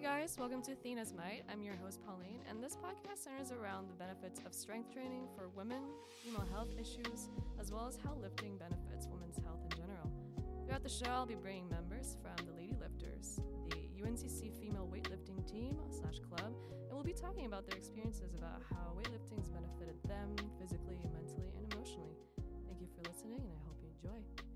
guys, welcome to Athena's Might. I'm your host, Pauline, and this podcast centers around the benefits of strength training for women, female health issues, as well as how lifting benefits women's health in general. Throughout the show, I'll be bringing members from the Lady Lifters, the UNCC female weightlifting team slash club, and we'll be talking about their experiences about how weightlifting's benefited them physically, mentally, and emotionally. Thank you for listening, and I hope you enjoy.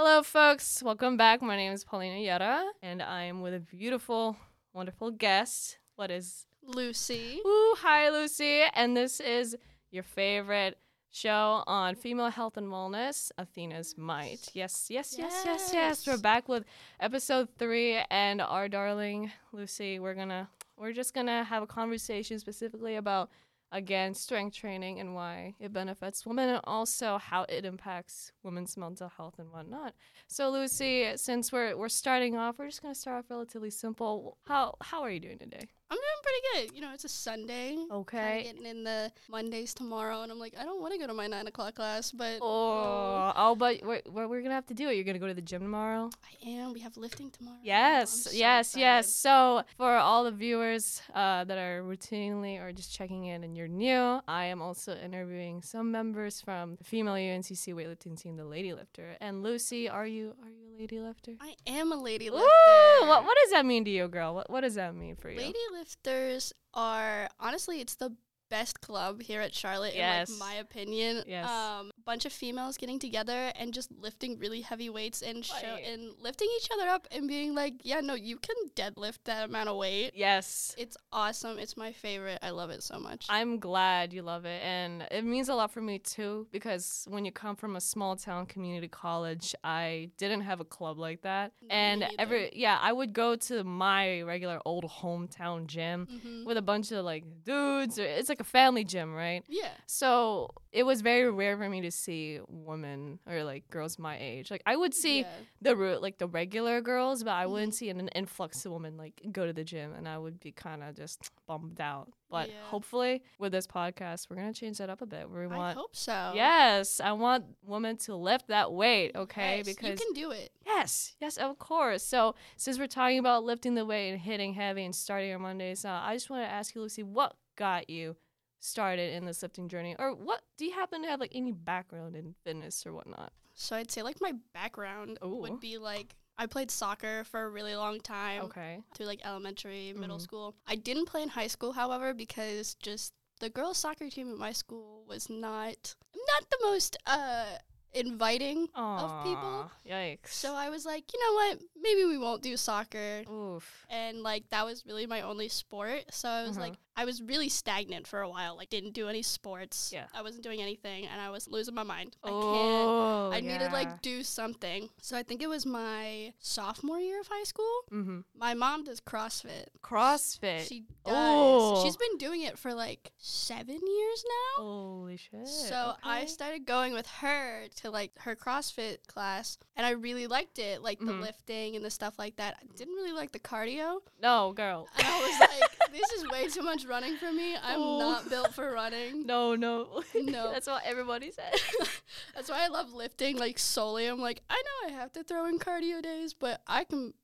Hello, folks. Welcome back. My name is Paulina Yara, and I am with a beautiful, wonderful guest. What is? Lucy. Woo! Hi, Lucy. And this is your favorite show on female health and wellness, Athena's Might. Yes, yes, yes, yes, yes. yes. We're back with episode three, and our darling Lucy. We're gonna, we're just gonna have a conversation specifically about again strength training and why it benefits women and also how it impacts women's mental health and whatnot. So lucy since we're we're starting off we're just going to start off relatively simple. How how are you doing today I'm doing pretty good. You know, it's a Sunday. Kinda okay Getting in the Mondays tomorrow, and I'm like, I don't want to go to my nine o'clock class, but oh oh but we're, we're, gonna have to do it you're gonna go to the gym tomorrow I am. We have lifting tomorrow. Yes, I'm so yes, yes. So, for all the viewers uh, that are routinely or just checking in and you're new, I am also interviewing some members from the female UNCC weightlifting team, the Lady Lifter. And Lucy, are you are you a lady lifter? I am a lady Ooh, lifter. what what does that mean to you, girl? What what does that mean for you? Lady lifters are honestly, it's the best club here at Charlotte, Yes. in like my opinion. Yes. Um, bunch of females getting together and just lifting really heavy weights and show Right. and lifting each other up and being like, yeah, no, you can deadlift that amount of weight. Yes. It's awesome. It's my favorite. I love it so much. I'm glad you love it. And it means a lot for me too, because when you come from a small town community college, I didn't have a club like that. No, and every, yeah, I would go to my regular old hometown gym Mhm. with a bunch of like dudes. Or, it's like a family gym, right? Yeah. So it was very rare for me to see women or like girls my age. Like I would see Yeah. the root like the regular girls, but I wouldn't see an, an influx of women like go to the gym, and I would be kind of just bummed out. But Yeah. hopefully, with this podcast, we're gonna change that up a bit. We want. I hope so. yes, I want women to lift that weight, okay? Yes, because you can do it. yes, yes, of course. So since we're talking about lifting the weight and hitting heavy and starting on Mondays, uh, I just want to ask you, Lucy, what got you? Started in this lifting journey or what do you happen to have like any background in fitness or whatnot So I'd say like my background Ooh. would be like I played soccer for a really long time okay through like elementary, middle Mhm. school. I didn't play in high school, however, because just the girls soccer team at my school was not not the most uh inviting of people. Yikes So I was like, you know what? Maybe we won't do soccer. oof And like that was really my only sport. So I was Uh-huh. like I was really stagnant for a while. Like didn't do any sports. Yeah. I wasn't doing anything and I was losing my mind. I can't oh I needed like do something. So I think it was my sophomore year of high school. mm-hmm. My mom does CrossFit. crossfit She does. Oh. She's been doing it for like seven years now. holy shit So I started going with her to like her CrossFit class, and I really liked it, like the Mhm. lifting and the stuff like that. I didn't really like the cardio, no girl and I was like, "This is way too much running for me. I'm Oh. not built for running." no no No. that's what everybody said That's why I love lifting like solely. I'm like, I know I have to throw in cardio days, but I can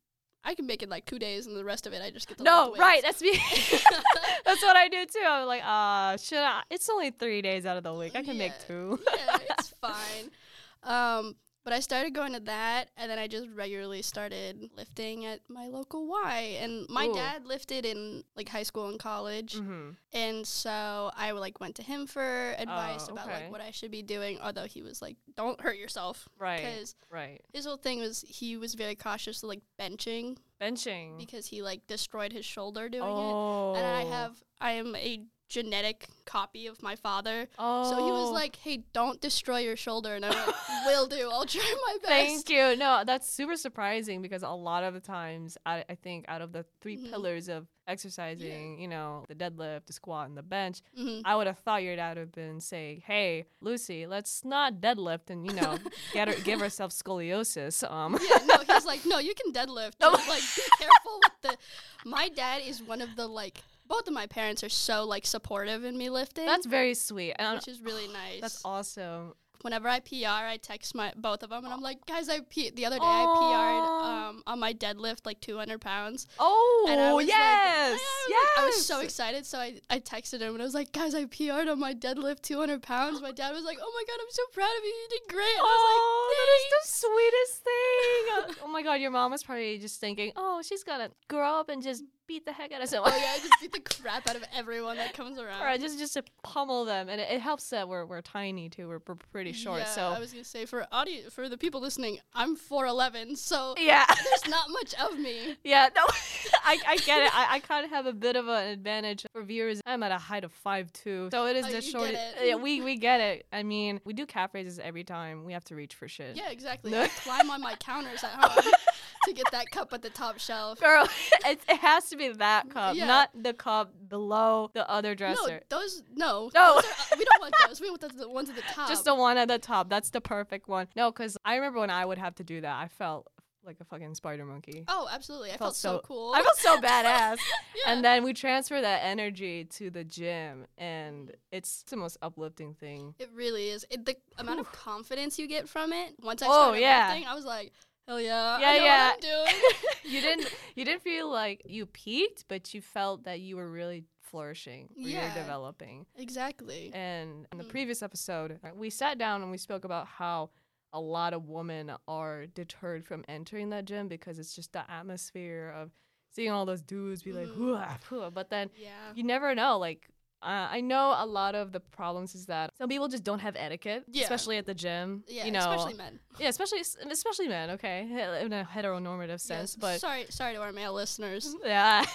I can make it like two days and the rest of it I just get to no right that's me that's what i do too i'm like uh should i it's only three days out of the week i can make two yeah, it's fine. Um, but I started going to that, and then I just regularly started lifting at my local Y. And my Ooh. dad lifted in like high school and college, mm-hmm. and so I like went to him for advice Oh, about okay. like what I should be doing. Although he was like, "Don't hurt yourself," right because right his whole thing was he was very cautious of like benching benching because he like destroyed his shoulder doing it. oh And I have I am a genetic copy of my father. oh So he was like, "Hey, don't destroy your shoulder," and I'm like, "Will do. I'll try my best." Thank you. No, that's super surprising because a lot of the times, I, I think out of the 3 Mhm. pillars of exercising, you know, the deadlift, the squat, and the bench, Mhm. I would have thought your dad would have been saying, "Hey, Lucy, let's not deadlift and you know get her, give ourselves scoliosis." Um, Yeah, no, he's like, "No, you can deadlift. Just, like, be careful with the." My dad is one of the like. Both of my parents are so like supportive in me lifting, that's very sweet. And which is really nice. that's awesome. whenever I PR, I text my both of them, and I'm like, guys, I P-. the other day I PR'd um, on my deadlift like 200 pounds. Oh, and I was yes, like, I yes. Like, I was so excited, so I, I texted him and I was like, guys, I PR'd on my deadlift 200 pounds. My dad was like, oh my god, I'm so proud of you. You did great. And oh, like, that is the sweetest thing. oh my god, your mom was probably just thinking, oh, she's gonna grow up and just beat the heck out of oh, someone. Oh yeah, I just beat the crap out of everyone that comes around. Or I just just to pummel them, and it, it helps that we're we're tiny too. We're, we're pretty short. Yeah, so I was gonna say for audio for the people listening, I'm four eleven, so yeah, there's not much of me. Yeah, no, I, I get it. I, I kind of have a bit of an advantage for viewers. I'm at a height of five two, so it is oh, the short. Yeah, we we get it. I mean, we do calf raises every time. We have to reach for shit. Yeah, exactly. I climb on my counters at home to get that cup at the top shelf. Girl, it, it has to be that cup, yeah. not the cup below the other dresser. No, those no. No. Those are, uh, we don't want those. We want the, the ones at the top. Just the one at the top. That's the perfect one. No, because I remember when I would have to do that, I felt like a fucking spider monkey. Oh, absolutely. I, felt, felt, so, cool. I felt so badass. yeah. And then we transfer that energy to the gym and it's the most uplifting thing. It really is. It, the amount of confidence you get from it. Once I oh, started oh, yeah. lifting, I was like, Hell yeah. Yeah, yeah. you didn't you didn't feel like you peaked, but you felt that you were really flourishing, yeah. you were developing. Exactly. And in the mm. previous episode, we sat down and we spoke about how a lot of women are deterred from entering that gym because it's just the atmosphere of seeing all those dudes be like, mm. but then yeah. you never know. Like uh, I know a lot of the problems is that some people just don't have etiquette, yeah. especially at the gym. Yeah, you know, especially men. Yeah, especially especially men. Okay, in a heteronormative sense. Yes. But sorry, sorry to our male listeners. Yeah.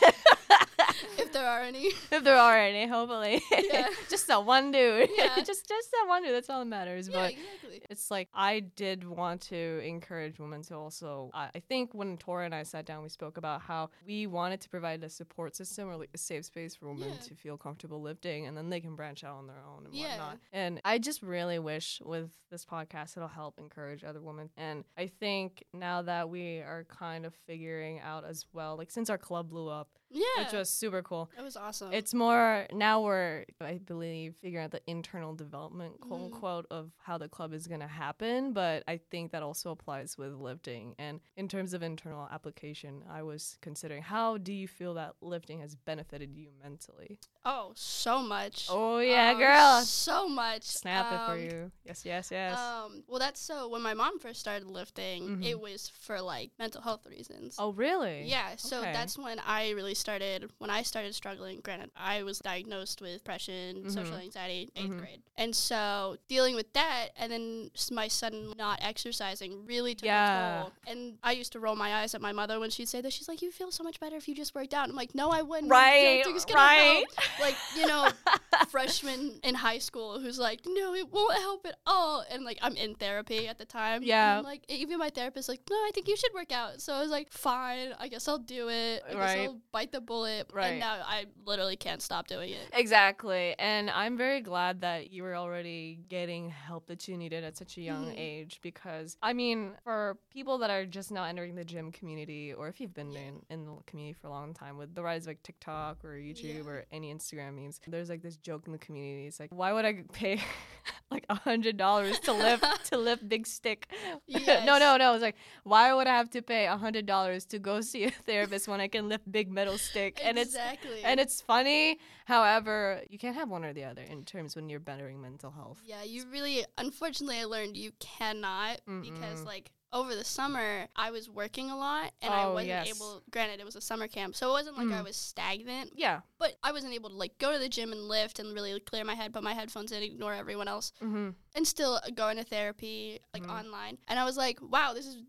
if there are any. If there are any, hopefully. Yeah. just that one dude. Yeah. just just that one dude. That's all that matters. Yeah, but exactly. it's like I did want to encourage women to also. I, I think when Tora and I sat down, we spoke about how we wanted to provide a support system or like a safe space for women yeah. to feel comfortable lifting, and then they can branch out on their own and yeah. whatnot. And I just really wish with this podcast it'll help encourage other women. And I think now that we are kind of figuring out as well, like since our club blew up, yeah. Which was super cool. It was awesome. It's more now we're I believe figuring out the internal development quote mm. unquote of how the club is gonna happen. But I think that also applies with lifting. And in terms of internal application, I was considering how do you feel that lifting has benefited you mentally? Oh, so much. Oh yeah, um, girl. So much. Snap um, it for um, you. Yes, yes, yes. Um, well that's so when my mom first started lifting, mm-hmm. it was for like mental health reasons. Oh really? Yeah. So okay. that's when I really started when I started struggling. Granted, I was diagnosed with depression, mm-hmm. social anxiety, 8th mm-hmm. grade, and so dealing with that, and then my son not exercising really took yeah. a toll. And I used to roll my eyes at my mother when she'd say that. She's like, "You feel so much better if you just worked out." I'm like, "No, I wouldn't. Right, right." like you know, freshman in high school who's like, "No, it won't help at all," and like I'm in therapy at the time. Yeah, like even my therapist like, "No, I think you should work out." So I was like, "Fine, I guess I'll do it. I right. guess I'll bite the bullet." Right. And now I literally can't stop doing it. Exactly, and I'm very glad that you were already getting help that you needed at such a young mm. age because I mean, for people that are just now entering the gym community, or if you've been yeah. in, in the community for a long time with the rise of like TikTok or YouTube yeah. or any Instagram memes, there's like this joke in the community. It's like, why would I pay like a hundred dollars to lift to lift big stick? Yes. no, no, no. It's like, why would I have to pay a hundred dollars to go see a therapist when I can lift big metal stick? And exactly. and it's funny. However, you can't have one or the other in terms when you're bettering mental health. Yeah, you really. Unfortunately, I learned you cannot Mm-mm. because like over the summer I was working a lot and oh, I wasn't yes. able granted it was a summer camp so it wasn't like mm. I was stagnant yeah but I wasn't able to like go to the gym and lift and really clear my head put my headphones in ignore everyone else mm-hmm. and still go into therapy like mm-hmm. online and I was like wow this is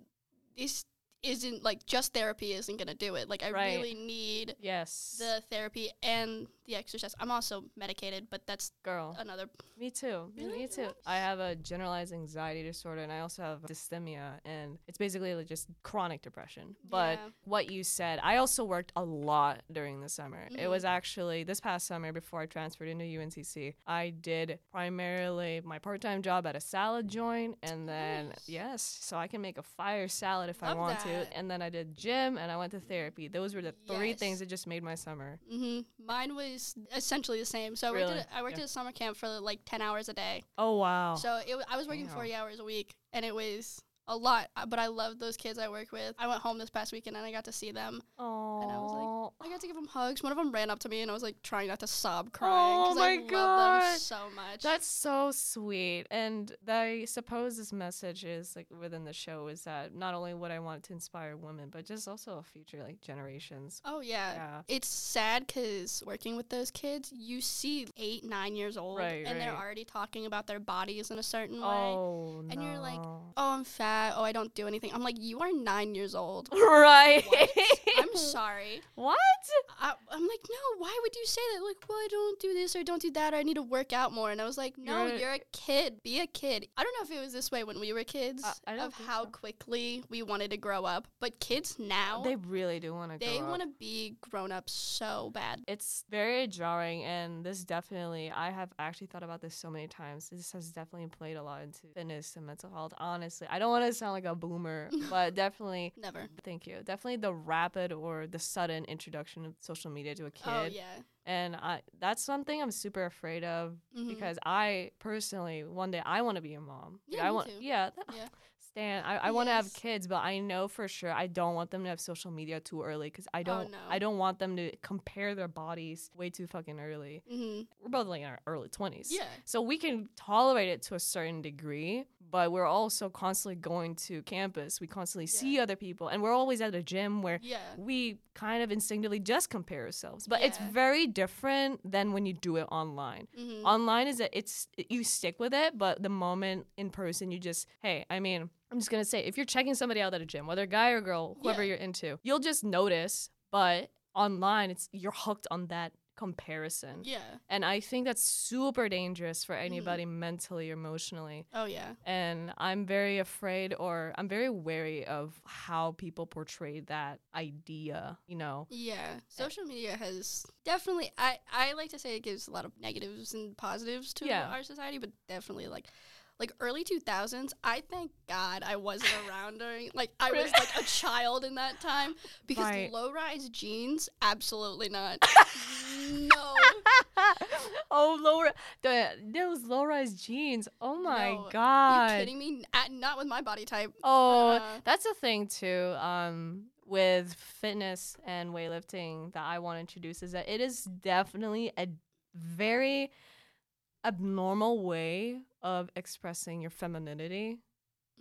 this isn't like just therapy isn't gonna do it. Like I right. really need yes the therapy and the exercise. I'm also medicated, but that's girl another. Me too. Really? Me too. I have a generalized anxiety disorder, and I also have dysthymia, and it's basically like just chronic depression. But yeah. what you said, I also worked a lot during the summer. Mm-hmm. It was actually this past summer before I transferred into UNCC. I did primarily my part-time job at a salad joint, and then nice. yes, so I can make a fire salad if Love I want that. to and then I did gym and I went to therapy. Those were the three things that just made my summer. hmm Mine was essentially the same. So I worked, at, a- I worked Yeah. at a summer camp for like 10 hours a day. Oh wow. So it, I was working Damn. 40 hours a week, and it was a lot. But I loved those kids I work with. I went home this past weekend and I got to see them. oh. and I was I got to give them hugs. One of them ran up to me and I was like trying not to sob, crying Oh because my I love them God. so much. That's so sweet. And I suppose this message is like within the show is that not only would I want to inspire women, but just also future like generations. oh yeah. Yeah. It's sad because working with those kids, you see eight, nine years old, Right, and they're already talking about their bodies in a certain way. Oh And you're like. Oh, I'm fat. Oh, I don't do anything. I'm like, you are nine years old. right. I'm sorry. What? I, I'm like, no, why would you say that? Like, well, I don't do this or don't do that or I need to work out more. And I was like, no, You're- you're, a kid. Be a kid. I don't know if it was this way when we were kids Uh, I don't of how so. quickly we wanted to grow up. But kids now, They really do want to they want to be grown up so bad. It's very jarring, and this definitely, I have actually thought about this so many times. This has definitely played a lot into fitness and mental health. Honestly, I don't want to sound like a boomer, but definitely, Never. thank you. Definitely the rapid or the sudden introduction of social media to a kid. Oh, yeah. And I, that's something I'm super afraid of Mhm. because I personally, one day, I want to be a mom. Like, Yeah, I me want, too. yeah, that, Yeah. Stan, I, I want to have kids, but I know for sure I don't want them to have social media too early because I don't, Oh, no. I don't want them to compare their bodies way too fucking early. hmm We're both like in our early twenties, Yeah. so we can tolerate it to a certain degree, but we're also constantly going to campus. We constantly see other people, and we're always at a gym where Yeah. we kind of instinctively just compare ourselves. But it's very different than when you do it online. hmm Online is that it's you stick with it, but the moment in person, you just hey, I mean, I'm just gonna say if you're checking somebody out at a gym, whether guy or girl, whoever Yeah. you're into, you'll just notice. But online, it's you're hooked on that comparison. Yeah. And I think that's super dangerous for Mm-hmm. anybody mentally or emotionally. Oh, yeah. And I'm very afraid or I'm very wary of how people portray that idea, you know. Yeah, social media has definitely. I I like to say it gives a lot of negatives and positives to Yeah. our society, but definitely like like early two thousands. I thank God I wasn't around during like I was like a child in that time because Right. low rise jeans, absolutely not. no, oh, low the those low rise jeans. Oh my No, god. you kidding me? At, not with my body type. Oh, Uh, that's a thing too. Um, with fitness and weightlifting that I want to introduce is that it is definitely a very abnormal way of expressing your femininity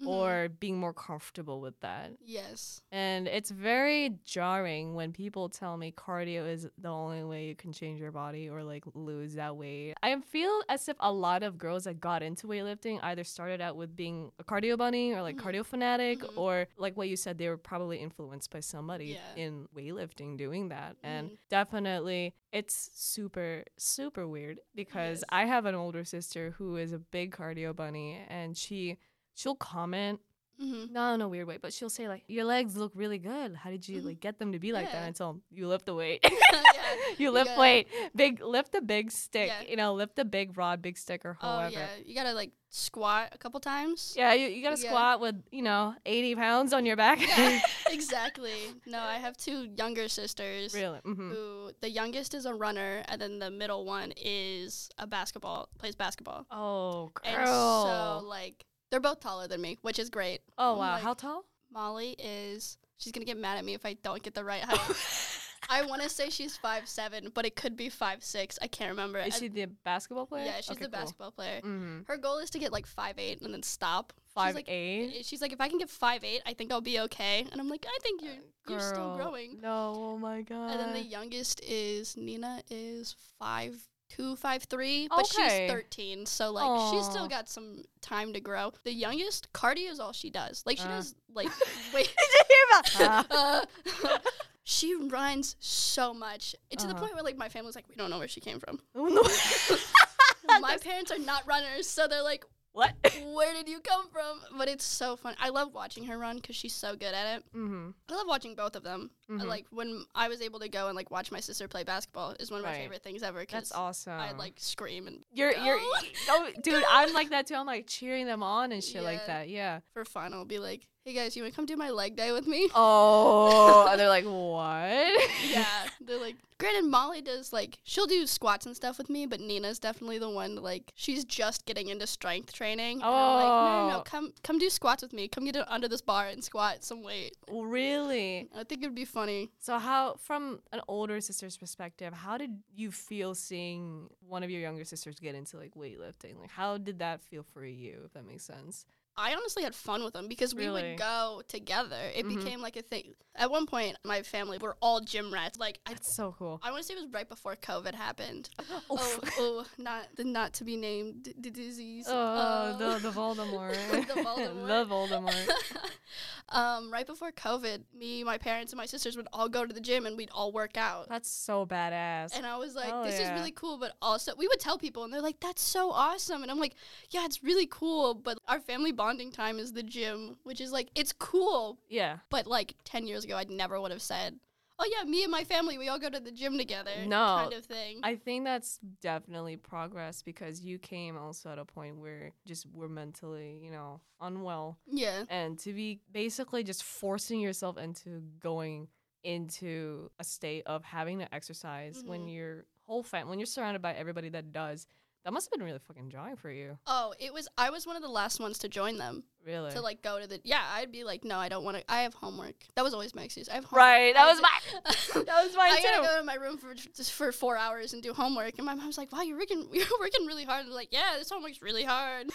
Mhm. or being more comfortable with that. yes, And it's very jarring when people tell me cardio is the only way you can change your body or like lose that weight. I feel as if a lot of girls that got into weightlifting either started out with being a cardio bunny or like Mhm. cardio fanatic Mhm. or like what you said, they were probably influenced by somebody Yeah. in weightlifting doing that. And Mhm. definitely it's super, super weird because Yes. I have an older sister who is a big cardio bunny and she she'll comment hmm not in a weird way, but she'll say like, "Your legs look really good. How did you Mhm. like get them to be like that?" Yeah. And I tell 'em, "You lift the weight. Yeah, you you lift gotta- weight. Big lift the big stick. Yeah. You know, lift the big rod, big stick, or Oh however. yeah, you gotta like squat a couple times. Yeah, you, you gotta Yeah. squat with you know eighty pounds on your back. Yeah, exactly. No, I have two younger sisters. really? hmm Who the youngest is a runner, and then the middle one is a basketball plays basketball. Oh, girl. And so like they're both taller than me, which is great. oh wow, like- how tall? Molly is she's gonna get mad at me if I don't get the right height. I want to say she's five seven, but it could be five six. I can't remember. Is I- she the basketball player? yeah, she's Okay, the cool. basketball player. Mm-hmm. Her goal is to get like five eight and then stop. She's Five like, eight. She's like, if I can get five eight, I think I'll be okay. And I'm like, I think you're you're still growing. No, oh my god. And then the youngest is Nina is five two, five three, but Okay. she's thirteen, so like she's still got some time to grow. The youngest, cardio is all she does. Like she Uh. does like wait Did you hear about? uh, she runs so much. to the Uh-huh. point where like my family's like, we don't know where she came from. My parents are not runners, so they're like, what? where did you come from? But it's so fun. I love watching her run because she's so good at it. mm-hmm. I love watching both of them. I Mhm. like when I was able to go and like watch my sister play basketball is one of my Right. favorite things ever. That's awesome. I like scream and You're you're oh, dude. I'm like that too. I'm like cheering them on and shit Yeah. like that. Yeah. for fun I'll be like, "Hey guys, you want to come do my leg day with me?" Oh, and they're like, what? yeah, they're like. Granted, Molly does like she'll do squats and stuff with me, but Nina's definitely the one like she's just getting into strength training. I'm like, no, no, no, Oh. come come do squats with me. Come get under this bar and squat some weight. really? I think it'd be funny. So how, from an older sister's perspective, how did you feel seeing one of your younger sisters get into like weightlifting? Like, how did that feel for you? If that makes sense. I honestly had fun with them because we Really? would go together. It Mhm. became like a thing. At one point, my family were all gym rats. Like I, That's so cool. I want to say it was right before COVID happened. Oh, oh, not the not to be named d- d- disease. Oh, Uh, the the Voldemort. The Voldemort. the Voldemort. Um, right before COVID, me, my parents, and my sisters would all go to the gym and we'd all work out. That's so badass. And I was like, Hell this yeah. is really cool, but also we would tell people and they're like, that's so awesome. And I'm like, yeah, it's really cool, but our family bonding time is the gym, which is like, it's cool, yeah. but like 10 years ago, I'd never would have said, oh yeah, me and my family, we all go to the gym together. No, Kind of thing. I think that's definitely progress because you came also at a point where just we're mentally, you know, unwell. yeah. And to be basically just forcing yourself into going into a state of having to exercise when Mhm. your whole family, when you're surrounded by everybody that does, that must have been really fucking jarring for you. Oh, it was, I was one of the last ones to join them. Really? To like go to the, yeah, I'd be like, no, I don't want to, I have homework. That was always my excuse. I have homework. right. That I was my. my. That was mine I gotta too. go to my room for just for four hours and do homework, and my mom's like, "Wow, you're working, you're working really hard." I'm like, "Yeah, this homework's really hard."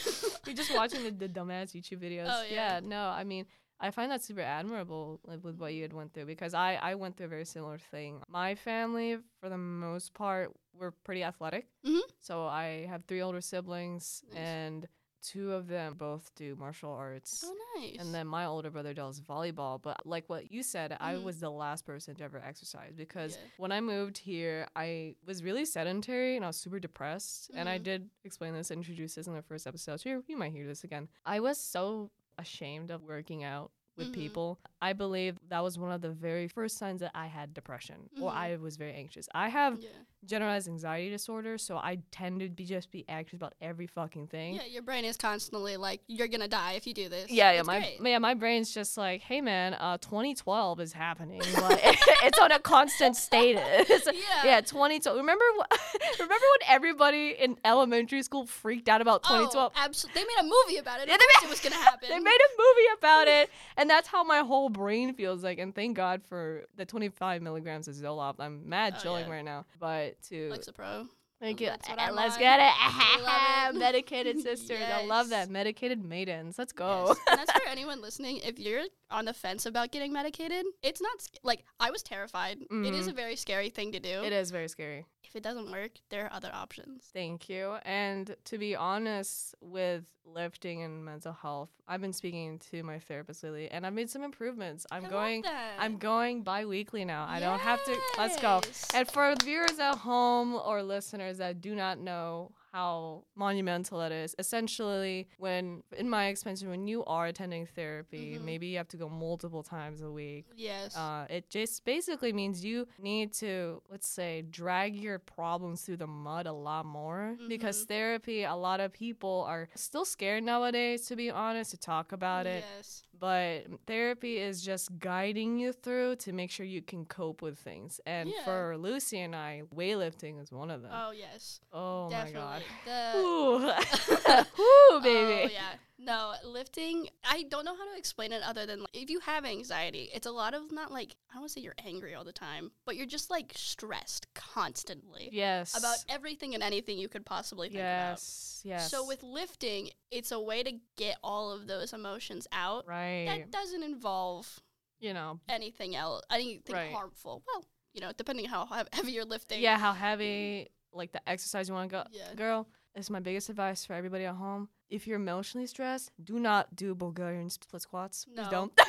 You're just watching the, the dumbass YouTube videos. Oh, yeah. No, I mean, I find that super admirable like, with what you had went through because I, I went through a very similar thing. My family, for the most part, were pretty athletic. Mhm. So I have three older siblings, Nice. and two of them both do martial arts. oh, nice. And then my older brother does volleyball. But like what you said, I Mhm. was the last person to ever exercise because Yeah. when I moved here, I was really sedentary and I was super depressed. And I Mhm. did explain this, introduce this in the first episode. So you might hear this again. I was so ashamed of working out with Mhm. people. I believe that was one of the very first signs that I had depression or Mhm. I was very anxious. I have yeah, generalized anxiety disorder, so I tend to be just be anxious about every fucking thing. yeah, your brain is constantly like, "You're gonna die if you do this." Yeah, yeah, It's my great. yeah, my brain's just like, hey man, uh, 2012 is happening. Like, it's on a constant status. Yeah. yeah, 2012. Remember, remember when everybody in elementary school freaked out about 2012? Oh, absolutely. They made a movie about it. Yeah, they made- it was gonna happen. They made a movie about it, and that's how my whole brain feels like. And thank God for the 25 milligrams of Zoloft. I'm mad Oh, chilling yeah. right now. But to Lexapro. thank you, That's what I'm let's get it. it. Medicated sisters, I love that. Medicated maidens. Let's go. Yes. and that's for anyone listening. If you're on the fence about getting medicated, it's not like I was terrified. It is Mhm. a very scary thing to do. It is very scary. If it doesn't work, there are other options. Thank you. And to be honest with lifting and mental health, I've been speaking to my therapist lately and I've made some improvements. I'm I going. I'm going bi-weekly now. I don't have to let's go. And for viewers at home or listeners that do not know how monumental it is, essentially, when, in my experience, when you are attending therapy, Mhm. maybe you have to go multiple times a week. Yes. Uh, it just basically means you need to, let's say, drag your problems through the mud a lot more because Mhm. therapy, a lot of people are still scared nowadays, to be honest, to talk about it. Yes. But therapy is just guiding you through to make sure you can cope with things. And Yeah. for Lucy and I, weightlifting is one of them. Oh yes. Oh, my Definitely. God. The Ooh. Ooh, baby. Oh yeah. No, lifting. I don't know how to explain it other than like, if you have anxiety, it's a lot of not like I don't want to say you're angry all the time, but you're just like stressed constantly Yes. about everything and anything you could possibly think about. Yes. Yes. So with lifting, it's a way to get all of those emotions out. right. That doesn't involve you know, anything else, anything Right. harmful. Well, you know, depending how heavy you're lifting. yeah, how heavy, mm. like the exercise you want to go. Yeah. Girl, is my biggest advice for everybody at home. If you're emotionally stressed, do not do Bulgarian split squats. No. Don't.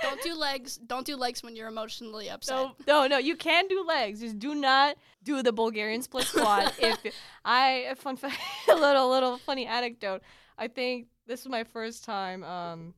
No, don't do legs. Don't do legs when you're emotionally upset. No, no, no. You can do legs. Just do not do the Bulgarian split squat. if I a fun fact, a little little funny anecdote. I think this was my first time um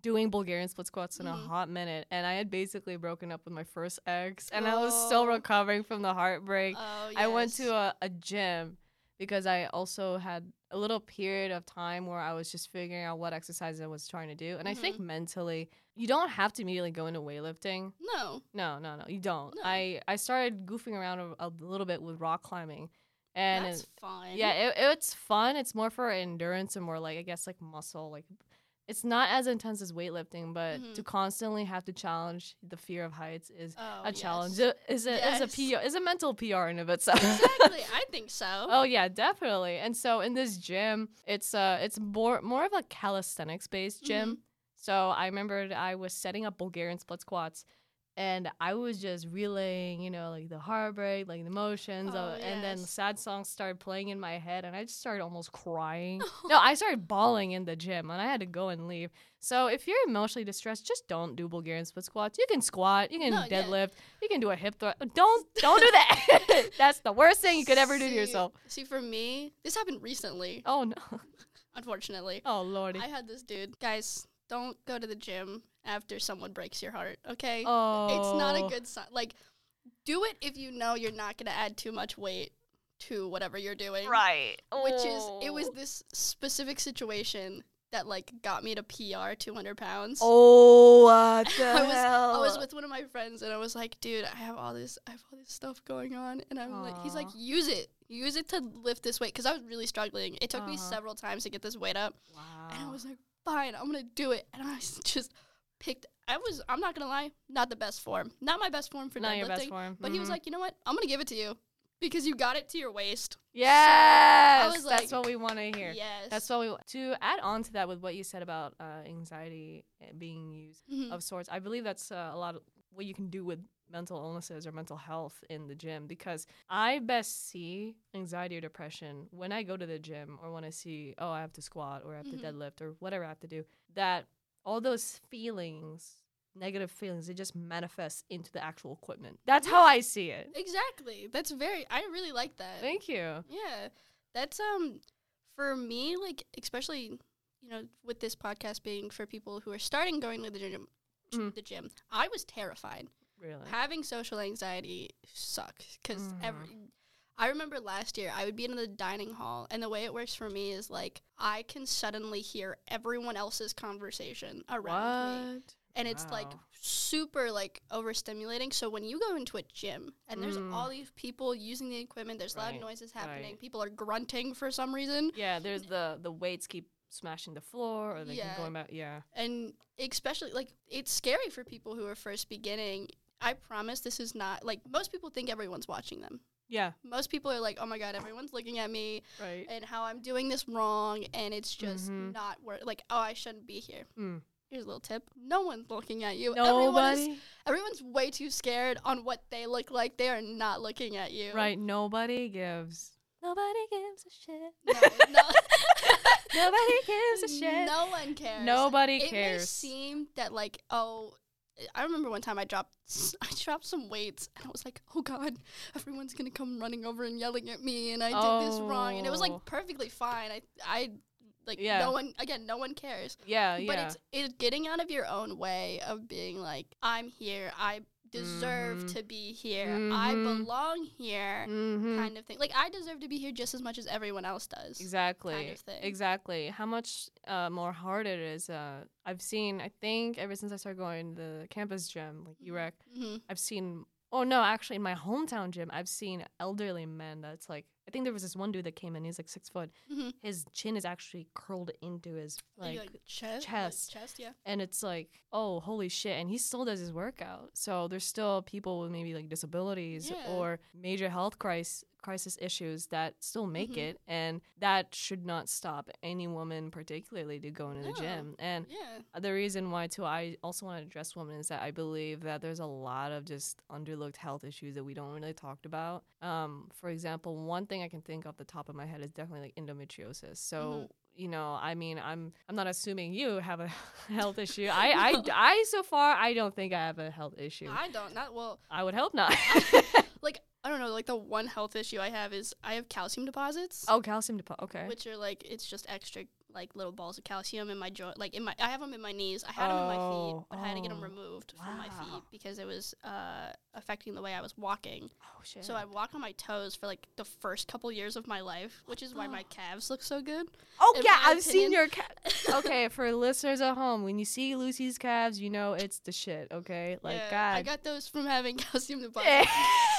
doing Bulgarian split squats in Mhm. a hot minute, and I had basically broken up with my first ex, and I was still Oh. recovering from the heartbreak. Oh, I went to a, a gym because I also had a little period of time where I was just figuring out what exercise I was trying to do. And I think Mm-hmm. mentally, you don't have to immediately go into weightlifting. No. No, no, no, you don't. No. I, I started goofing around a, a little bit with rock climbing. And That's it- fine. yeah, it, it's fun. It's more for endurance and more like, I guess, like muscle. Like, it's not as intense as weightlifting, but Mhm. to constantly have to challenge the fear of heights is Oh, a yes. challenge. Is a, is a Yes. PR, is a mental PR in of itself. exactly. I think so. Oh yeah, definitely. And so in this gym, it's uh it's more more of a calisthenics based gym. So I remembered I was setting up Bulgarian split squats and I was just relaying, you know, like the heartbreak, like the emotions, uh, Oh, of, and then sad songs started playing in my head and I just started almost crying. no, I started bawling in the gym and I had to go and leave. So if you're emotionally distressed, just don't do Bulgarian split squats. You can squat, you can No, yeah. deadlift, you can do a hip thrust. Don't don't do that. That's the worst thing you could ever do to yourself. See, for me, this happened recently. Oh no. Unfortunately, Oh lordy. I had this dude. Guys, don't go to the gym after someone breaks your heart. Okay, oh. it's not a good sign. Like, do it if you know you're not gonna add too much weight to whatever you're doing. Right. Which is, it was Oh. this specific situation that like got me to PR 200 pounds. Oh, what the I was- hell? I was with one of my friends and I was like, dude, I have all this, I have all this stuff going on, and I'm like, he's like, use it, use it to lift this weight, because I was really struggling. It took me Uh-huh. several times to get this weight up, wow. and I was like, fine, I'm gonna do it, and I s- just picked. I was, I'm not gonna lie, not the best form, not my best form for not your best form. but he was Mhm. like, you know what, I'm gonna give it to you, because you got it to your waist. yes, was that's what we want to hear. Yes, That's what we wa- to add on to that with what you said about uh, anxiety uh, being used Mhm. of sorts. I believe that's uh, a lot of what you can do with mental illnesses or mental health in the gym because I best see anxiety or depression when I go to the gym or when I see oh I have to squat or I have Mhm. to deadlift or whatever I have to do that all those feelings negative feelings it just manifests into the actual equipment. That's how I see it. exactly. That's very. I really like that. Thank you. Yeah, that's um for me like especially you know with this podcast being for people who are starting going to the gym. Mhm. The gym. I was terrified. Really. Having social anxiety sucks because Mhm. every. I remember last year I would be in the dining hall, and the way it works for me is like I can suddenly hear everyone else's conversation around me, What? and it's like super like overstimulating. So when you go into a gym and there's Mm. all these people using the equipment, there's loud noises happening, right. people are grunting for some reason, Yeah, there's the the weights keep smashing the floor or they Yeah. keep going back. Yeah. and especially like it's scary for people who are first beginning. I promise this is not like most people think everyone's watching them. Yeah. Most people are like, "Oh my god, everyone's looking at me Right. and how I'm doing this wrong," and it's just Mhm. not worth. Like, oh, I shouldn't be here. Mm. Here's a little tip: No one's looking at you. Everyone is Nobody. Everyone's way too scared on what they look like. They are not looking at you. Right. Nobody gives. Nobody gives a shit. No, no. Nobody gives a shit. No one cares. Nobody cares. it may seem that like oh, I remember one time I dropped I dropped some weights and I was like oh god everyone's gonna come running over and yelling at me and I did this wrong and it was Oh. like perfectly fine. I I like Yeah. no one again no one cares. yeah. But Yeah. it's it's getting out of your own way of being like I'm here. I deserve Mhm. to be here. I Mhm. belong here. mm-hmm. Kind of thing. Like I deserve to be here just as much as everyone else does. Exactly. Kind of thing. Exactly. How much uh, more hard it is. Uh, I've seen. I think ever since I started going to the campus gym, like UREC, hmm I've seen. Oh no, actually, in my hometown gym, I've seen elderly men. That's like. I think there was this one dude that came in. He's like six foot. hmm His chin is actually curled into his like, like, chest, chest. chest, yeah. and it's like, oh, holy shit! And he still does his workout. So there's still people with maybe like disabilities Yeah. or major health crisis crisis issues that still make Mhm. it, and that should not stop any woman, particularly, to go into the gym. And Yeah. the reason why too I also want to address women is that I believe that there's a lot of just underlooked health issues that we don't really talk about. Um, for example, one thing I can think off the top of my head is definitely like endometriosis. So you know, I mean, I'm I'm not assuming you have a health issue. I I I so far I don't think I have a health issue. I don't. Not well. I would hope not. I don't know. Like the one health issue I have is I have calcium deposits. oh, calcium deposit. Okay. Which are like it's just extra like little balls of calcium in my joint. Like in my I have them in my knees. I had them in my feet, Oh, but I had to get them oh, removed from my feet because it was uh, affecting the way I was walking. oh shit. So I walk on my toes for like the first couple years of my life, which is why my calves look so good. oh yeah, I've seen your calves. okay, for listeners at home, when you see Lucy's calves, you know it's the shit. Okay, like Yeah, God. I got those from having calcium deposits.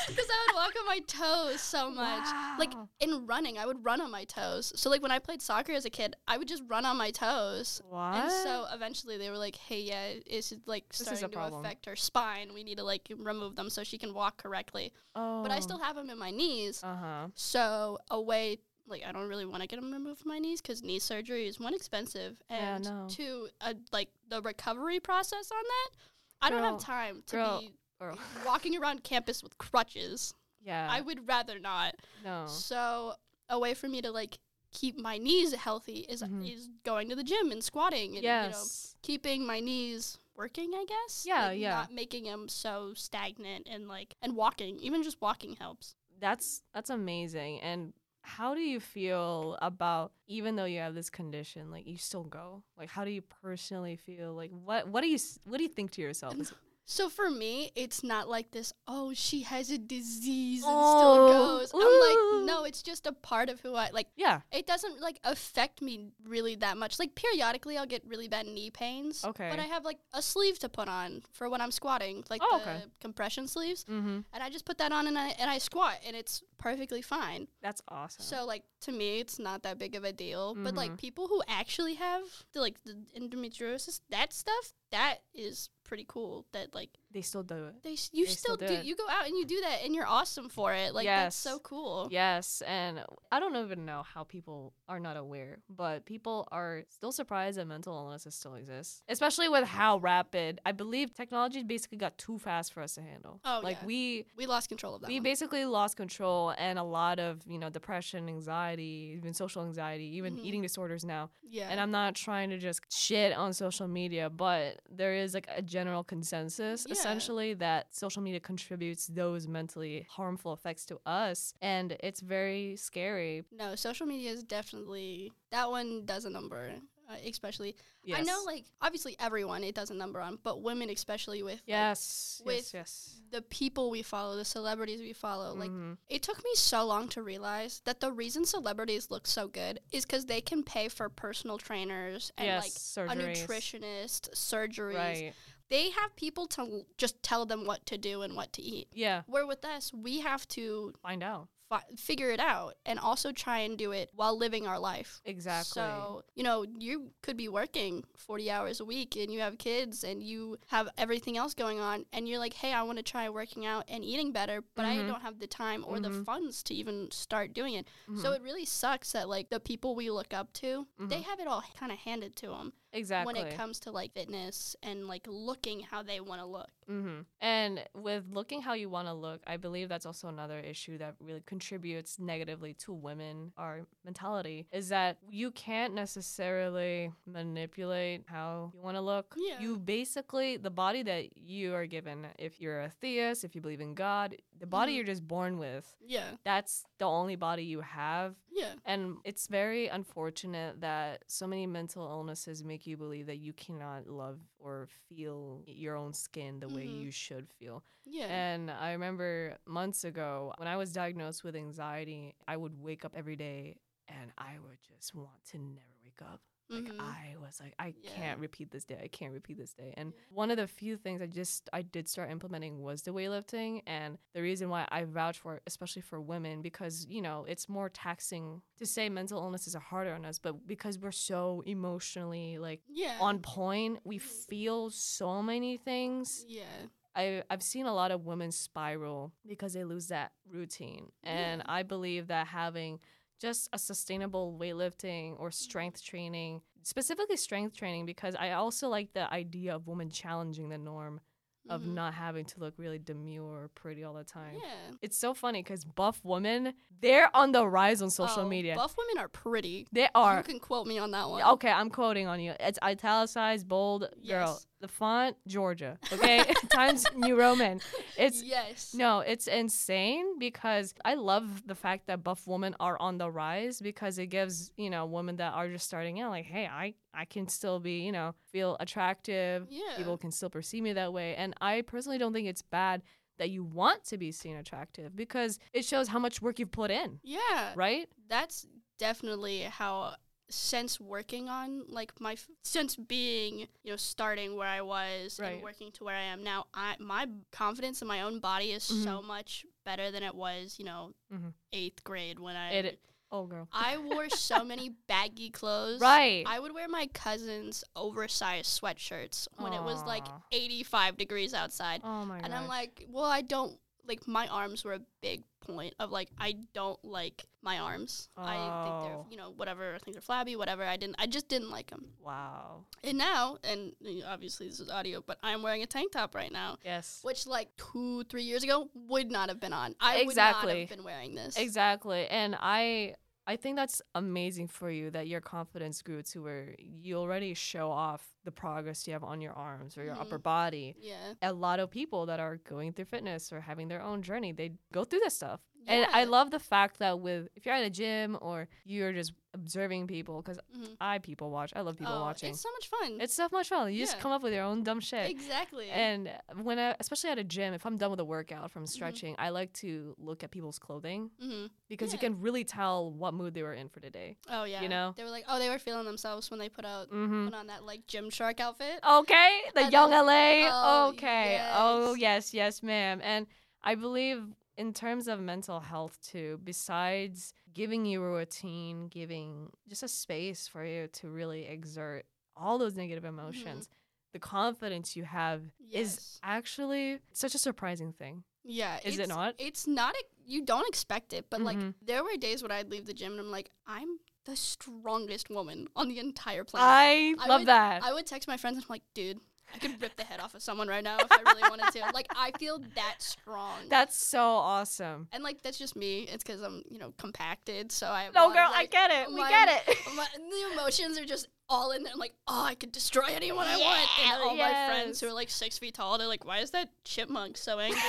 Because I would walk on my toes so much. Like in running, I would run on my toes. So like when I played soccer as a kid, I would just run on my toes. what? And so eventually they were like, "Hey, yeah, it's like starting to problem. affect her spine. We need to like remove them so she can walk correctly." oh. But I still have them in my knees. Uh huh. So a way, like, I don't really want to get them removed from my knees because knee surgery is one expensive, Yeah, and no. two, uh, like the recovery process on that. I don't have time to girl, be Girl. walking around campus with crutches. Yeah. I would rather not. no. So a way for me to like keep my knees healthy is Mhm. is going to the gym and squatting and you know Yes. keeping my knees working. I guess. Yeah, Like, yeah. Not making them so stagnant and like and walking. Even just walking helps. that's that's amazing. And how do you feel about even though you have this condition, like you still go? Like how do you personally feel? Like what what do you what do you think to yourself? So for me, it's not like this. Oh, she has a disease and Oh, still goes. I'm like, no, it's just a part of who I like. yeah. It doesn't like affect me really that much. Like periodically, I'll get really bad knee pains. Okay. But I have like a sleeve to put on for when I'm squatting, like Oh, the okay. compression sleeves, Mm-hmm. and I just put that on and I and I squat, and it's perfectly fine. That's awesome. So like to me, it's not that big of a deal. But Mhm. like people who actually have the like the endometriosis, that stuff, that is pretty cool. That like they still do it. they you They still, still do, it. you go out and you do that and you're awesome for it. Like that's so cool. Yes, and I don't even know how people are not aware, but people are still surprised that mental illnesses still exist, especially with how rapid. I believe technology basically got too fast for us to handle. Oh, like yeah. we We lost control of that. we one. basically lost control, and a lot of you know depression, anxiety, even social anxiety, even Mhm. eating disorders now. yeah. And I'm not trying to just shit on social media, but there is like a general consensus Yeah. Essentially that social media contributes those mentally harmful effects to us. And it's very scary. no, social media is definitely that one does a number. Uh, especially, Yes. I know, like obviously everyone it does a number on, but women especially with like, Yes. with yes. Yes. the people we follow, the celebrities we follow. Like Mhm. it took me so long to realize that the reason celebrities look so good is because they can pay for personal trainers and yes. like a nutritionist, surgeries. Right. They have people to just tell them what to do and what to eat. Yeah. Where with us, we have to Find out. fi- figure it out and also try and do it while living our life. Exactly. So, you know, you could be working 40 hours a week and you have kids and you have everything else going on and you're like, "Hey, I want to try working out and eating better, but I Mhm. don't have the time or the Mhm. funds to even start doing it." So Mhm. it really sucks that like the people we look up to, they Mhm. have it all kind of handed to them exactly. when it comes to like fitness and like looking how they want to look. Mm-hmm. And with looking how you want to look, I believe that's also another issue that really contributes negatively to women, our mentality, is that you can't necessarily manipulate how you want to look. Yeah. You basically, the body that you are given, if you're a theist, if you believe in God, the body Mhm. you're just born with, Yeah. that's the only body you have. Yeah. And it's very unfortunate that so many mental illnesses make you believe that you cannot love or feel your own skin the way Mhm. you should feel. Yeah. And I remember months ago when I was diagnosed with anxiety, I would wake up every day and I would just want to never wake up. Like Mhm. I was like, I Yeah. can't repeat this day. I can't repeat this day. And one of the few things I just I did start implementing was the weightlifting. And the reason why I vouch for it, especially for women, because you know it's more taxing to say mental illnesses are harder on us, but because we're so emotionally like yeah. on point, we feel so many things. yeah. I I've seen a lot of women spiral because they lose that routine, and Yeah. I believe that having just a sustainable weightlifting or strength training, specifically strength training, because I also like the idea of women challenging the norm. of Mhm. not having to look really demure or pretty all the time. Yeah. It's so funny because buff women, they're on the rise on social Oh, media. Buff women are pretty. they are. You can quote me on that one. Okay, I'm quoting on you. It's italicized, bold, girl. The font, Georgia. Okay, Times New Roman. It's yes. no, it's insane because I love the fact that buff women are on the rise because it gives you know women that are just starting out like, hey, I I can still be you know feel attractive. Yeah. People can still perceive me that way, and I personally don't think it's bad that you want to be seen attractive because it shows how much work you've put in, Yeah. right? That's definitely how since working on like my f- since being you know starting where I was Right. and working to where I am now I my confidence in my own body is so much better than it was you know Mhm. 8th grade when I It- Oh, girl. I wore so many baggy clothes Right. I would wear my cousin's oversized sweatshirts when it was like 85 degrees outside oh my god. and I'm like, well, I don't like my arms were a big point of like I don't like my arms. I think they're Oh. you know whatever. I think they're flabby. Whatever. I didn't. I just didn't like them. wow. And now, and obviously this is audio, but I'm wearing a tank top right now, Yes. which like two, three years ago would not have been on. I would not have been wearing this. Exactly. And I I think that's amazing for you that your confidence grew to where you already show off the progress you have on your arms or your upper Mhm. body. Yeah. A lot of people that are going through fitness or having their own journey, they go through this stuff. And I love the fact that with if you're at a gym or you're just observing people cuz Mhm. I people watch. I love people oh, watching. It's so much fun. It's so much fun. You just come up with your own dumb shit. exactly. And when I, especially at a gym, if I'm done with a workout from Mm-hmm. stretching, I like to look at people's clothing hmm because you can really tell what mood they were in for the day. Oh yeah. You know? they were like, oh, they were feeling themselves when they put out Mm-hmm. put on that like Gymshark outfit. Okay, the young LA. oh, okay. Oh yes, yes, ma'am. And I believe in terms of mental health too, besides giving you a routine, giving just a space for you to really exert all those negative emotions, the confidence you have is actually such a surprising thing. Yeah. Is it not? It's not. A, you don't expect it, but like Mhm. there were days when I'd leave the gym and I'm like, I'm the strongest woman on the entire planet. I I love would- that. I would text my friends and I'm like, dude, I could rip the head off of someone right now if I really wanted to. Like I feel that strong. That's so awesome. and like that's just me. It's because I'm you know compacted, so I No, girl, I get it. We get it. my, the emotions are just all in there. I'm like, oh, I could destroy anyone I want. And all my friends who are like six feet tall, they're like, why is that chipmunk so angry?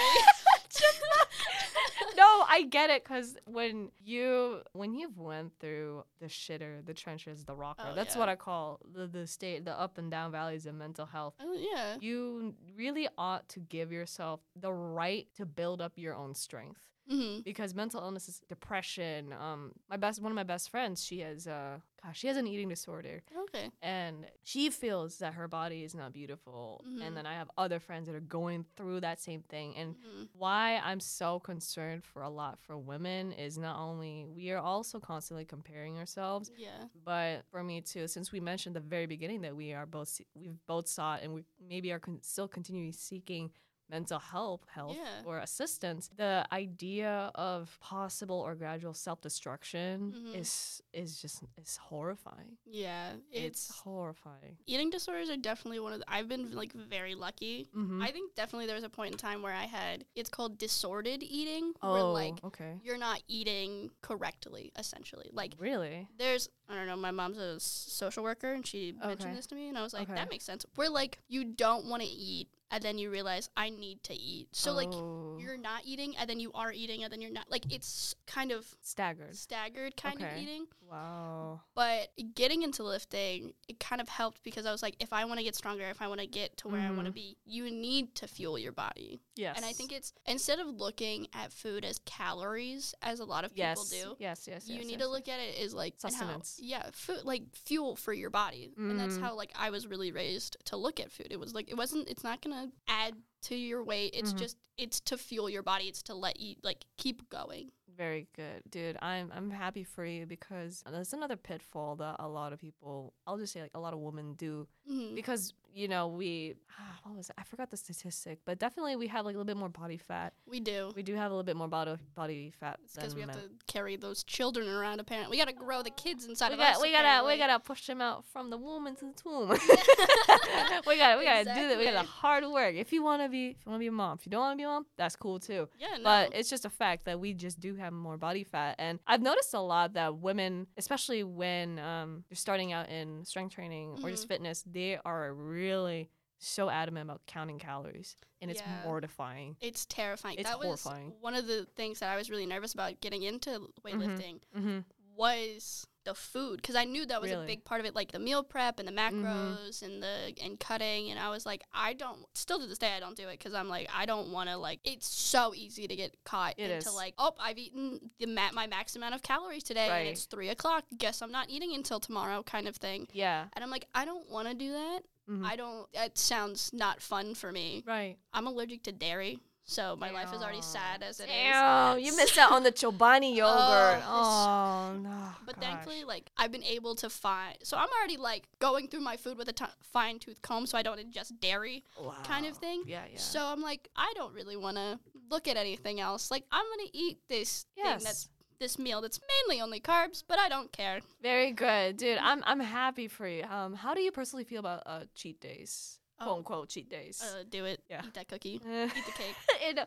no, I get it because when you when you've went through the shitter, the trenches, the rocker, Oh, that's yeah. what I call the the state, the up and down valleys of mental health. Oh, yeah. You really ought to give yourself the right to build up your own strength hmm because mental illness is depression. Um, my best one of my best friends, she has uh, gosh, she has an eating disorder. Okay. and she feels that her body is not beautiful Mhm. and then i have other friends that are going through that same thing and Mhm. why i'm so concerned for a lot for women is not only we are also constantly comparing ourselves Yeah. but for me too since we mentioned the very beginning that we are both we've both sought and we maybe are con- still continuing seeking mental health help Yeah. or assistance the idea of possible or gradual self-destruction Mhm. is is just is horrifying Yeah. it's, It's, horrifying eating disorders are definitely one of the, I've been like very lucky. mm-hmm. I think definitely there was a point in time where I had it's called disordered eating oh where like okay you're not eating correctly essentially. Like really there's I don't know, my mom's a social worker and she mentioned this to me and I was like Okay. that makes sense. We're like you don't want to eat and then you realize I need to eat. So like Oh. you're not eating and then you are eating and then you're not like it's kind of staggered staggered kind of eating. wow But getting into lifting, it kind of helped because I was like, if I want to get stronger, if I want to get to where I want to be, you need to fuel your body. yes And I think it's instead of looking at food as calories, as a lot of people yes do, yes yes yes you yes, need to look at it as like and how- Sustenance. yeah, food like fuel for your body, and that's Mhm. how like I was really raised to look at food. It was like it wasn't. It's not gonna add to your weight. It's Mhm. just it's to fuel your body. It's to let you like keep going. very good dude i'm i'm happy for you because that's another pitfall that a lot of people i'll just say like a lot of women do Mhm. because you know we what was it? I forgot the statistic, but definitely we have like a little bit more body fat. We do. We do have a little bit more body body fat. because we have than to carry those children around. Apparently, we got to grow the kids inside we of got us. we gotta we gotta push them out from the womb into the tomb. we got we gotta do that. We gotta hard work. If you wanna be if you wanna be a mom, if you don't wanna be a mom, that's cool too. Yeah, no. But it's just a fact that we just do have more body fat, and I've noticed a lot that women, especially when um, they're starting out in strength training or just Mhm. fitness, they are really so adamant about counting calories, and it's Yeah. mortifying. it's terrifying. it's that was horrifying. one of the things that I was really nervous about getting into weightlifting Mm-hmm. was the food because I knew that was Really? a big part of it, like the meal prep and the Mhm. macros and the and cutting. And I was like, I don't. Still to this day, I don't do it because I'm like, I don't want to like. It's so easy to get caught It into is. like, oh, I've eaten the ma- my max amount of calories today, Right. and it's three o'clock. Guess I'm not eating until tomorrow, kind of thing. Yeah. And I'm like, I don't want to do that. Mhm. I don't. It sounds not fun for me. Right. I'm allergic to dairy, so my life is already sad as it is. Damn, you missed out on the Chobani yogurt. it's- Oh, no. But gosh. thankfully, like I've been able to find. So I'm already like going through my food with a t- fine tooth comb, so I don't ingest dairy kind of thing. Yeah, yeah. So I'm like, I don't really want to look at anything else. Like I'm gonna eat this thing yes. that's this meal that's mainly only carbs, but I don't care. Very good, dude. I'm I'm happy for you. Um, how do you personally feel about uh cheat days, quote Oh. unquote cheat days? Uh, do it. Yeah. Eat that cookie. Eat the cake. in,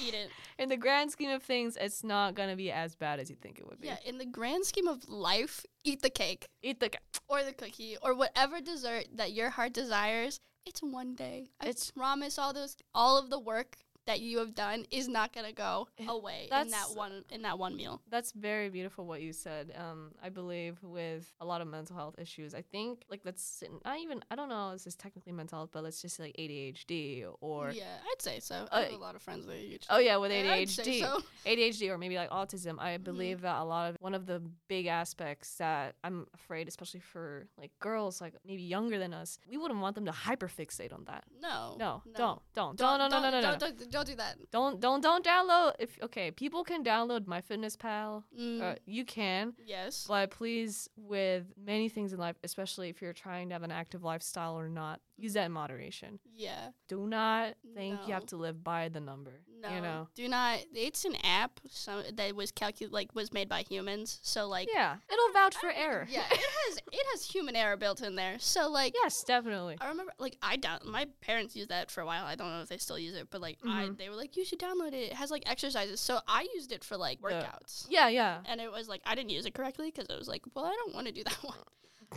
Eat it. in the grand scheme of things, it's not gonna be as bad as you think it would be. Yeah. In the grand scheme of life, eat the cake Eat the. cake. or the cookie or whatever dessert that your heart desires. It's one day. I It's- promise all those all of the work that you have done is not gonna go It- away in that one in that one meal. That's very beautiful what you said. Um, I believe with a lot of mental health issues, I think like let's not even I don't know if this is technically mental health, but let's just say like ADHD or yeah, I'd say so. Uh, I have a lot of friends that age. oh yeah, with I'd say ADHD. so. ADHD or maybe like autism, I Mm-hmm. believe that a lot of one of the big aspects that I'm afraid, especially for like girls, like maybe younger than us, we wouldn't want them to hyperfixate on that. No, No, no. don't, don't, don't, no, no, no, no, no, don't, don't, don't do that. don't, don't, don't download. If okay, people can download MyFitnessPal. Mm, Uh, you can, yes. but please, with many things in life, especially if you're trying to have an active lifestyle or not, use that in moderation. Yeah. Do not think you have to live by the number. No. You know. Do not. It's an app so, that was calcul like was made by humans. So like. Yeah, it'll vouch for error. Yeah. It has it has human error built in there. So like. yes, definitely. I remember, like, I down. My parents used that for a while. I don't know if they still use it, but like, I Mhm. they were like, you should download it. It has like exercises. So I used it for like workouts, Yeah, yeah. and it was like I didn't use it correctly because I was like, well, I don't want to do that one.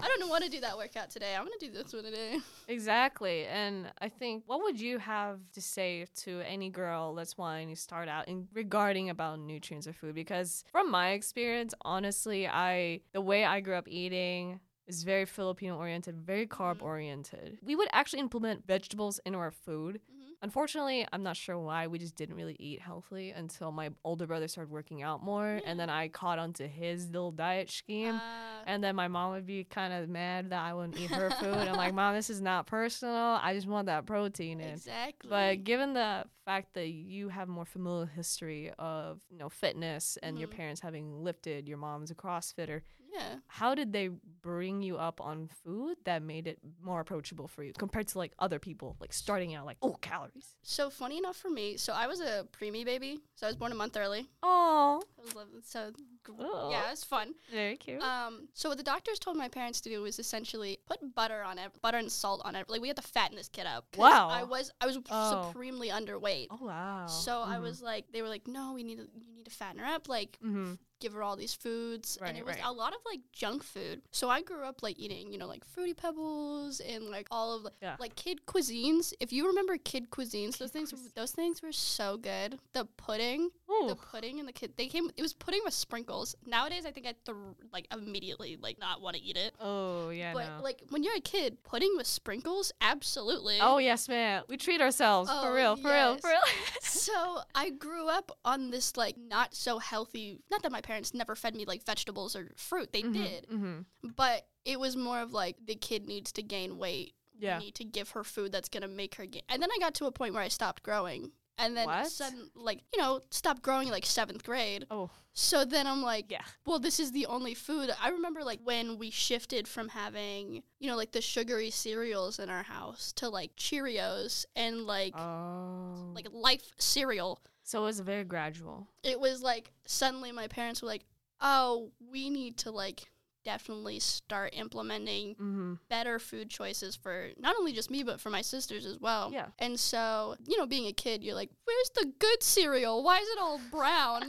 I don't want to do that workout today. I'm gonna do this one today. Exactly. And I think what would you have to say to any girl that's wanting to start out in regarding about nutrients of food? Because from my experience, honestly, I the way I grew up eating is very Filipino oriented, very mm-hmm. carb oriented. We would actually implement vegetables into our food. Unfortunately, I'm not sure why we just didn't really eat healthily until my older brother started working out more and then I caught onto his little diet scheme. Uh, And then my mom would be kind of mad that I wouldn't eat her food. I'm like, Mom, this is not personal. I just want that protein in. exactly. But given the fact that you have more familial history of, you know, fitness and your Mhm. parents having lifted, your mom's a CrossFitter, yeah. how did they bring you up on food that made it more approachable for you compared to like other people, like starting out like, oh, calories. So funny enough for me, so I was a preemie baby. So I was born a month early. Oh, I was 11, so Oh. yeah, it's fun. very cute. Um, so what the doctors told my parents to do was essentially put butter on it, butter and salt on it. Like we had to fatten this kid up. Wow. I was I was Oh. supremely underweight. oh, wow. So I was like, they were like, no, we need to you need to fatten her up. Like hmm give her all these foods, and it was right. a lot of like junk food. So I grew up like eating, you know, like fruity pebbles and like all of Yeah. like kid cuisines. If you remember kid cuisines, those things cuisine. those things were so good. The pudding, Ooh. the pudding and the kid they came. It was pudding with sprinkles. Nowadays, I think I th- like immediately like not want to eat it. Oh, yeah, but no. like when you're a kid, pudding with sprinkles, absolutely. Oh yes, man. We treat ourselves Oh, for real, for real, for real. so I grew up on this like not so healthy. Not that my parents never fed me like vegetables or fruit. They did, Mm-hmm. but it was more of like the kid needs to gain weight. Yeah. We need to give her food that's gonna make her gain. And then I got to a point where I stopped growing. and then What? sudden like you know stopped growing like seventh grade. Oh. So then I'm like, Yeah. well, this is the only food. I remember like when we shifted from having, you know, like the sugary cereals in our house to like Cheerios and like Oh. like life cereal. So it was very gradual. It was like suddenly my parents were like, "Oh, we need to like definitely start implementing Mm-hmm. better food choices for not only just me but for my sisters as well." Yeah. And so, you know, being a kid, you're like, "Where's the good cereal? Why is it all brown?"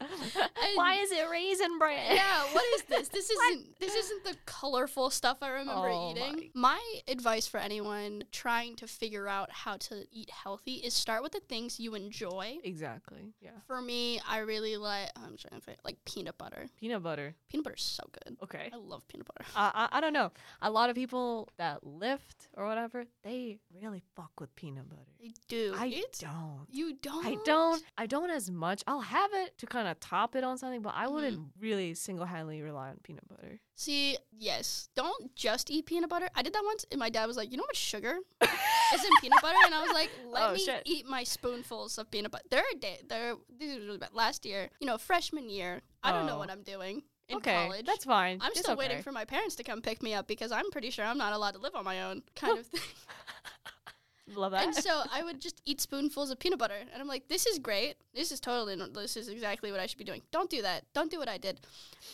Why is it raisin bread? yeah, what is this? This isn't this isn't the colorful stuff I remember Oh eating. My. advice for anyone trying to figure out how to eat healthy is start with the things you enjoy. Exactly. Yeah. For me, I really like I'm trying to think, like peanut butter. Peanut butter. Peanut butter's so good. Okay. I love peanut butter. I, I I don't know. A lot of people that lift or whatever, they really fuck with peanut butter. I do. I it's, don't. You don't. I don't. I don't as much. I'll have it to kind of top it on something, but I mm-hmm. wouldn't really single-handedly rely on peanut butter. See, yes. Don't just eat peanut butter. I did that once, and my dad was like, "You know how much sugar is in peanut butter?" And I was like, "Let Oh, me shit. eat my spoonfuls of peanut butter." There are day, there. This is really bad. Last year, you know, freshman year, I don't know Oh. what I'm doing in okay, college. that's fine. I'm It's still waiting for my parents to come pick me up because I'm pretty sure I'm not allowed to live on my own, kind of thing. Love that. and so I would just eat spoonfuls of peanut butter, and I'm like, "This is great. This is totally. no- This is exactly what I should be doing. Don't do that. Don't do what I did."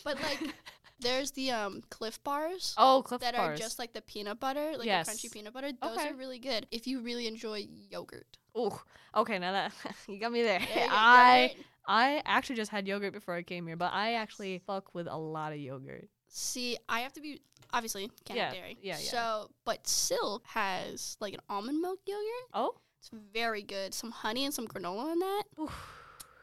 But like, there's the um Clif bars oh, Clif that bars. are just like the peanut butter, like Yes. the crunchy peanut butter. Those Okay. are really good if you really enjoy yogurt. Ooh, okay. Now that you got me there. Yeah, I. I actually just had yogurt before I came here, but I actually fuck with a lot of yogurt. see. I have to be obviously can't Yeah, have dairy. yeah, yeah. So, but Silk has like an almond milk yogurt. Oh, It's very good. Some honey and some granola in that. Ooh.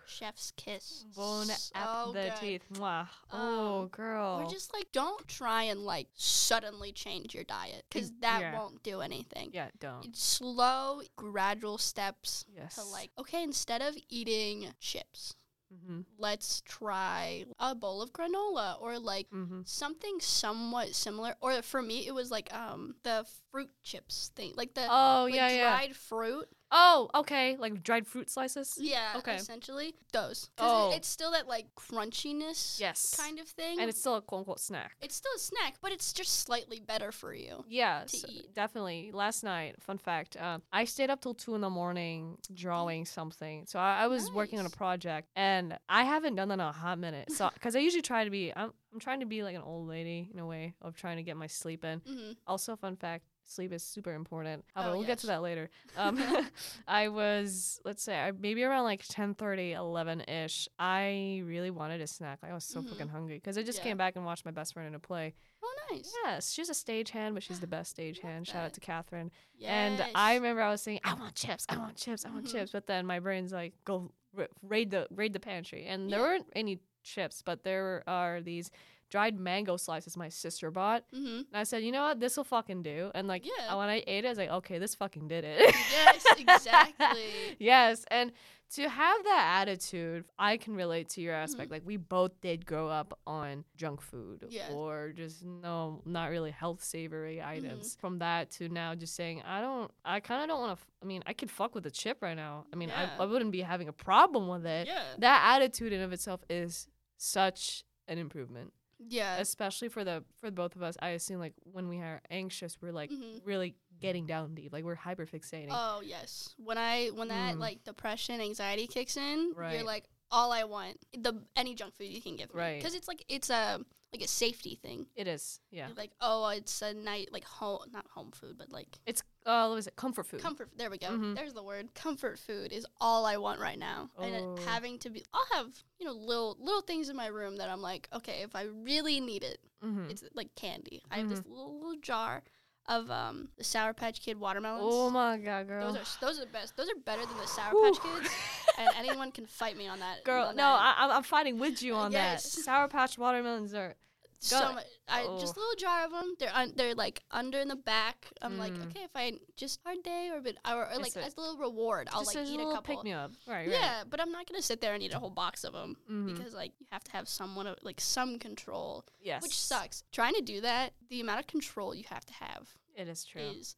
Chef's kiss. bone So at the good. teeth. Mwah. oh, Um, girl. Or just like don't try and like suddenly change your diet because that yeah. won't do anything. yeah, don't. It's slow, gradual steps Yes. to like okay, instead of eating chips, Mm-hmm. let's try a bowl of granola or like Mm-hmm. something somewhat similar. Or for me, it was like um the fruit chips thing, like the Oh like yeah, yeah. dried fruit. Oh, okay. Like dried fruit slices. Yeah, Okay. essentially those. Oh. it's still that like crunchiness Yes. kind of thing. And it's still a quote unquote snack. it's still a snack, but it's just slightly better for you. Yeah, to so definitely. Last night, fun fact, um, I stayed up till two in the morning drawing something. So I, I was working on a project, and I haven't done that in a hot minute. So because I usually try to be, I'm I'm trying to be like an old lady in a way of trying to get my sleep in. hmm Also, fun fact. Sleep is super important. However, Oh, we'll get to that later. Um, I was, let's say, I, maybe around like 10 30, 11 ish. I really wanted a snack. Like, I was so Mhm. fucking hungry because I just Yeah. came back and watched my best friend in a play. Oh, nice. Yes, she's a stagehand, but she's the best stagehand. Shout out to Catherine. Yes. And I remember I was saying, I want chips, I want chips, I want Mhm. chips. But then my brain's like, go ra- raid the raid the pantry, and there weren't any chips, but there are these dried mango slices my sister bought. hmm And I said, you know what, this will fucking do. And like, Yeah. when I ate it, I was like, okay, this fucking did it. Yes, exactly. yes, and to have that attitude, I can relate to your Mm-hmm. aspect. Like we both did grow up on junk food or just no, not really health savory Mm-hmm. items. From that to now, just saying I don't, I kind of don't want to. F- I mean, I could fuck with a chip right now. I mean, Yeah. I, I wouldn't be having a problem with it. yeah. That attitude in of itself is such an improvement, Yeah. especially for the for both of us. I assume like when we are anxious, we're like Mhm. really getting down deep, like we're hyper fixating. Oh yes. When I when that Mm. like depression, anxiety kicks in, Right. you're like, all I want the any junk food you can give me, Right. Because it's like it's a like a safety thing. it is, yeah. Like, oh, it's a night like home, not home food, but like It's uh, what was it? Comfort food. comfort. There we go. Mhm. There's the word. Comfort food is all I want right now, and Oh. it having to be. I'll have you know little little things in my room that I'm like, okay, if I really need it, mm-hmm. it's like candy. I have this little little jar of um the Sour Patch Kid watermelons. Oh my god, girl. Those are those are the best. Those are better than the Sour Patch Kids, and anyone can fight me on that. Girl, on no, that. I, I'm- I'm fighting with you on Yes. that. Sour Patch watermelons are. so much. I just a Oh. little jar of them. They're un, they're like under in the back. I'm like, Mm. okay, if I just hard day or but or, or like a- as a little reward, I'll like eat a a couple. pick me up. Right, right. Yeah, but I'm not gonna sit there and eat a whole box of them Mhm. because like you have to have someone of like some control, yes. which sucks. Trying to do that, the amount of control you have to have It is true. is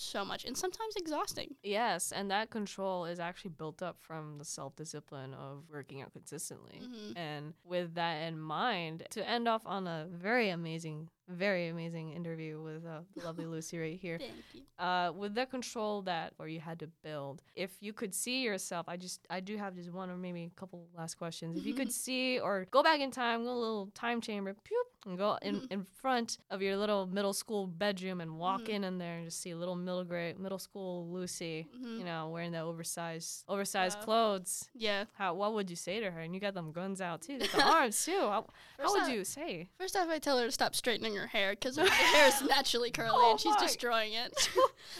so much and sometimes exhausting. Yes, and that control is actually built up from the self discipline of working out consistently. Mhm. And with that in mind, to end off on a very amazing, very amazing interview with uh, the lovely Lucy right here. Thank you. Uh, with the control that or you had to build, if you could see yourself, I just I do have just one or maybe a couple last questions. If you could see or go back in time, go a little time chamber, pew, and go in, Mhm. in front of your little middle school bedroom and walk Mhm. in in there and just see little middle grade middle school Lucy, Mhm. you know, wearing the oversized oversized Yeah. clothes. Yeah. How what would you say to her? And you got them guns out too, got the arms too. How, how would off- you say? First off, I tell her to stop straightening her hair because her hair is naturally curly Oh and she's my. destroying it.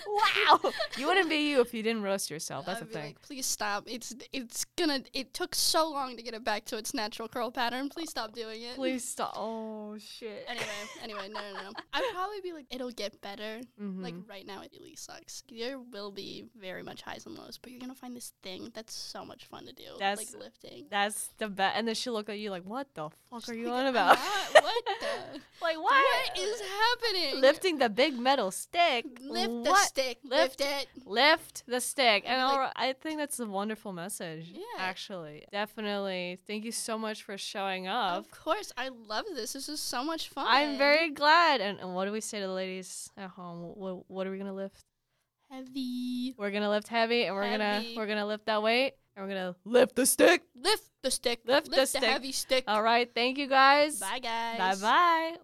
wow, you wouldn't be you if you didn't roast yourself. That's I'd the thing. Like, Please stop. It's it's gonna. It took so long to get it back to its natural curl pattern. Please stop doing it. Please stop. Oh shit. Anyway, anyway, no, no, no. I'd probably be like, it'll get better. Mhm. Like right now, it really sucks. There will be very much highs and lows, but you're gonna find this thing that's so much fun to do, That's- like lifting. That's the best. And then she'll look at you like, "What the fuck are you like, on about? "What? What the? like what? What is happening? lifting the big metal stick? Lift the stick. Lift- Lift, it. Lift the stick. And Like- I think that's a wonderful message. Yeah. Actually, definitely. Thank you so much for showing up. Of course, I love this. This is so much fun. I'm very glad. And, and what do we say to the ladies at home? What, what are we gonna lift? heavy. We're gonna lift heavy, and we're Heavy. gonna we're gonna lift that weight, and we're gonna lift the stick. Lift the stick. Lift the stick. heavy stick. All right. Thank you guys. Bye, guys. Bye bye.